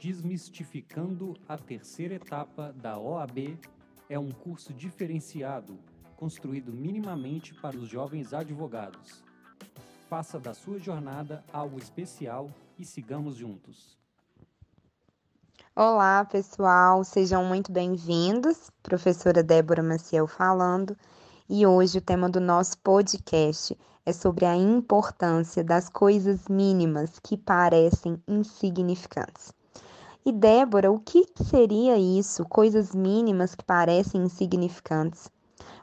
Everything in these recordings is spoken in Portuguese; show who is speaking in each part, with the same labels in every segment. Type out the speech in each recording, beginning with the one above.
Speaker 1: Desmistificando a terceira etapa da OAB é um curso diferenciado, construído minimamente para os jovens advogados. Faça da sua jornada algo especial e sigamos juntos.
Speaker 2: Olá, pessoal, sejam muito bem-vindos. Professora Débora Maciel falando. E hoje o tema do nosso podcast é sobre a importância das coisas mínimas que parecem insignificantes. E Débora, o que seria isso? Coisas mínimas que parecem insignificantes?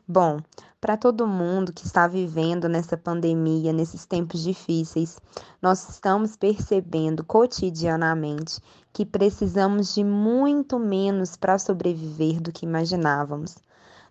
Speaker 2: Bom, para todo mundo que está vivendo nessa pandemia, nesses tempos difíceis, nós estamos percebendo cotidianamente que precisamos de muito menos para sobreviver do que imaginávamos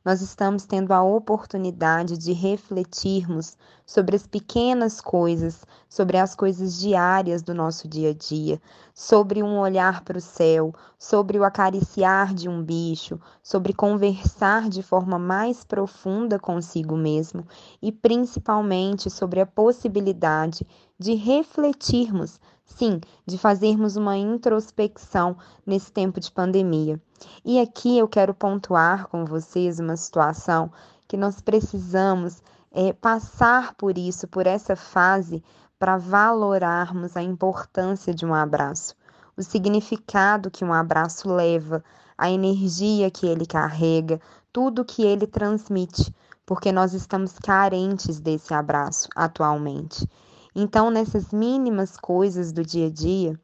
Speaker 2: nós estamos tendo a oportunidade de refletirmos sobre as pequenas coisas, sobre as coisas diárias do nosso dia a dia, sobre um olhar para o céu, sobre o acariciar de um bicho, sobre conversar de forma mais profunda consigo mesmo e principalmente sobre a possibilidade de refletirmos sim, de fazermos uma introspecção nesse tempo de pandemia. E aqui eu quero pontuar com vocês uma situação que nós precisamos é, passar por isso, por essa fase, para valorarmos a importância de um abraço, o significado que um abraço leva, a energia que ele carrega, tudo que ele transmite, porque nós estamos carentes desse abraço atualmente. Então, nessas mínimas coisas do dia a dia,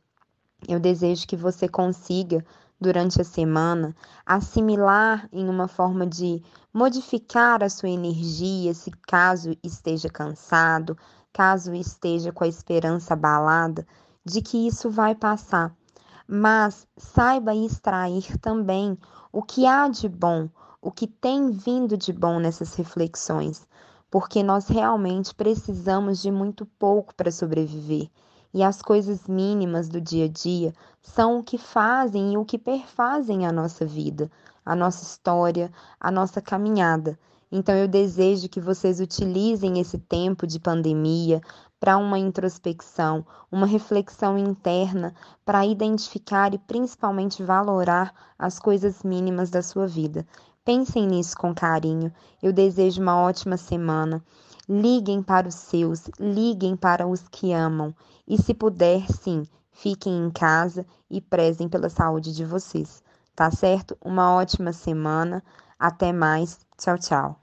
Speaker 2: eu desejo que você consiga, durante a semana, assimilar em uma forma de modificar a sua energia, se caso esteja cansado, caso esteja com a esperança abalada, de que isso vai passar. Mas saiba extrair também o que há de bom, o que tem vindo de bom nessas reflexões porque nós realmente precisamos de muito pouco para sobreviver. E as coisas mínimas do dia a dia são o que fazem e o que perfazem a nossa vida, a nossa história, a nossa caminhada. Então eu desejo que vocês utilizem esse tempo de pandemia para uma introspecção, uma reflexão interna, para identificar e principalmente valorar as coisas mínimas da sua vida. Pensem nisso com carinho. Eu desejo uma ótima semana. Liguem para os seus, liguem para os que amam. E se puder, sim, fiquem em casa e prezem pela saúde de vocês. Tá certo? Uma ótima semana. Até mais. Tchau, tchau.